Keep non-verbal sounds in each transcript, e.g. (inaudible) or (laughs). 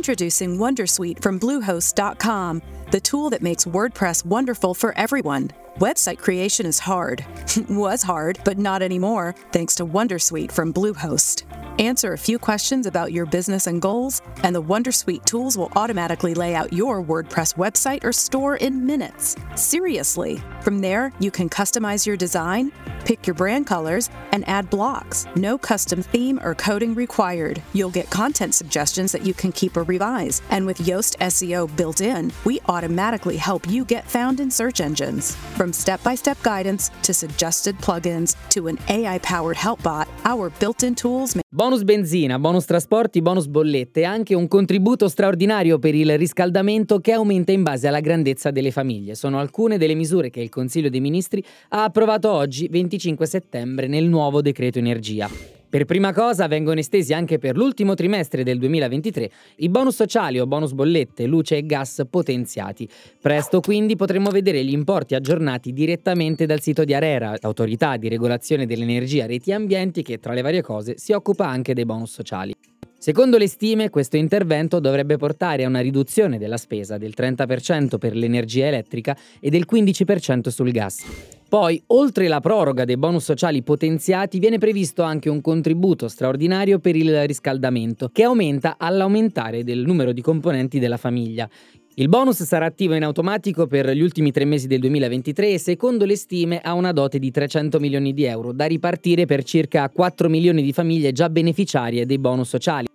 Introducing Wondersuite from Bluehost.com, the tool that makes WordPress wonderful for everyone. Website creation is hard. (laughs) Was hard, but not anymore, thanks to Wondersuite from Bluehost. Answer a few questions about your business and goals, and the Wondersuite tools will automatically lay out your WordPress website or store in minutes. Seriously. From there, you can customize your design, pick your brand colors, and add blocks. No custom theme or coding required. You'll get content suggestions that you can keep or revise. And with Yoast SEO built in, we automatically help you get found in search engines. From step by step guidance to suggested plugins to an AI powered help bot, our built in tools Bonus benzina, bonus trasporti, bonus bollette anche un contributo straordinario per il riscaldamento che aumenta in base alla grandezza delle famiglie. Sono alcune delle misure che il Consiglio dei Ministri ha approvato oggi 25 settembre nel nuovo decreto energia. Per prima cosa vengono estesi anche per l'ultimo trimestre del 2023 i bonus sociali o bonus bollette, luce e gas potenziati. Presto quindi potremo vedere gli importi aggiornati direttamente dal sito di Arera, l'autorità di regolazione dell'energia reti e ambienti che tra le varie cose si occupa anche dei bonus sociali. Secondo le stime, questo intervento dovrebbe portare a una riduzione della spesa del 30% per l'energia elettrica e del 15% sul gas. Poi, oltre la proroga dei bonus sociali potenziati, viene previsto anche un contributo straordinario per il riscaldamento, che aumenta all'aumentare del numero di componenti della famiglia. Il bonus sarà attivo in automatico per gli ultimi tre mesi del 2023 e secondo le stime ha una dote di 300 milioni di euro, da ripartire per circa 4 milioni di famiglie già beneficiarie dei bonus sociali.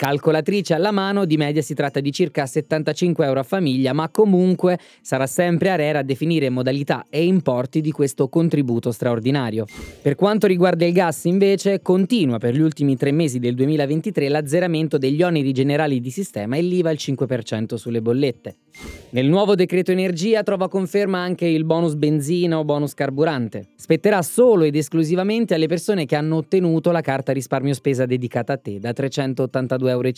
Calcolatrice alla mano, di media si tratta di circa 75 euro a famiglia, ma comunque sarà sempre Arera a definire modalità e importi di questo contributo straordinario. Per quanto riguarda il gas, invece, continua per gli ultimi tre mesi del 2023 l'azzeramento degli oneri generali di sistema e l'IVA al 5% sulle bollette. Nel nuovo decreto energia trova conferma anche il bonus benzina o bonus carburante. Spetterà solo ed esclusivamente alle persone che hanno ottenuto la carta risparmio spesa dedicata a te da 382,50 euro.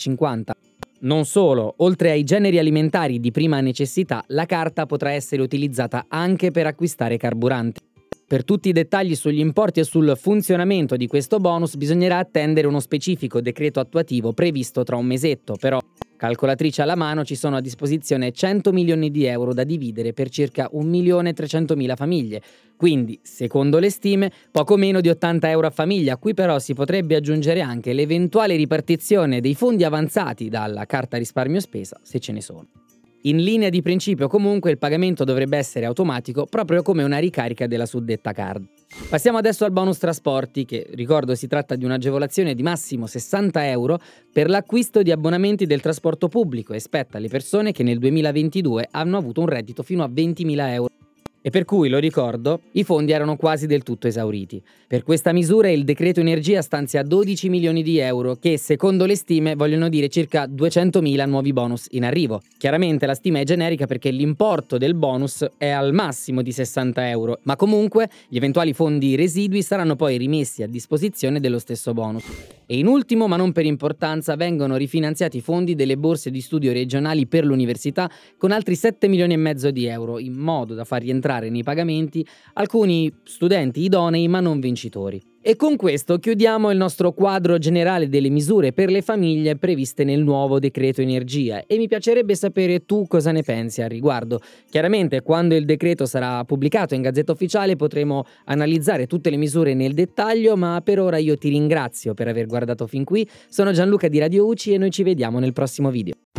Non solo, oltre ai generi alimentari di prima necessità, la carta potrà essere utilizzata anche per acquistare carburante. Per tutti i dettagli sugli importi e sul funzionamento di questo bonus bisognerà attendere uno specifico decreto attuativo previsto tra un mesetto, però calcolatrice alla mano ci sono a disposizione 100 milioni di euro da dividere per circa 1.300.000 famiglie, quindi, secondo le stime, poco meno di 80 euro a famiglia, a cui però si potrebbe aggiungere anche l'eventuale ripartizione dei fondi avanzati dalla carta risparmio spesa, se ce ne sono. In linea di principio comunque il pagamento dovrebbe essere automatico proprio come una ricarica della suddetta card. Passiamo adesso al bonus trasporti che ricordo si tratta di un'agevolazione di massimo 60 euro per l'acquisto di abbonamenti del trasporto pubblico e spetta alle persone che nel 2022 hanno avuto un reddito fino a 20.000 euro e per cui, lo ricordo, i fondi erano quasi del tutto esauriti. Per questa misura il decreto energia stanzia 12 milioni di euro che, secondo le stime, vogliono dire circa 200.000 nuovi bonus in arrivo. Chiaramente la stima è generica perché l'importo del bonus è al massimo di 60 euro, ma comunque gli eventuali fondi residui saranno poi rimessi a disposizione dello stesso bonus. E in ultimo, ma non per importanza, vengono rifinanziati i fondi delle borse di studio regionali per l'università con altri 7 milioni e mezzo di euro, in modo da far rientrare nei pagamenti alcuni studenti idonei ma non vincitori. E con questo chiudiamo il nostro quadro generale delle misure per le famiglie previste nel nuovo decreto energia e mi piacerebbe sapere tu cosa ne pensi al riguardo. Chiaramente quando il decreto sarà pubblicato in Gazzetta Ufficiale potremo analizzare tutte le misure nel dettaglio, ma per ora io ti ringrazio per aver guardato fin qui. Sono Gianluca di Radio UCI e noi ci vediamo nel prossimo video.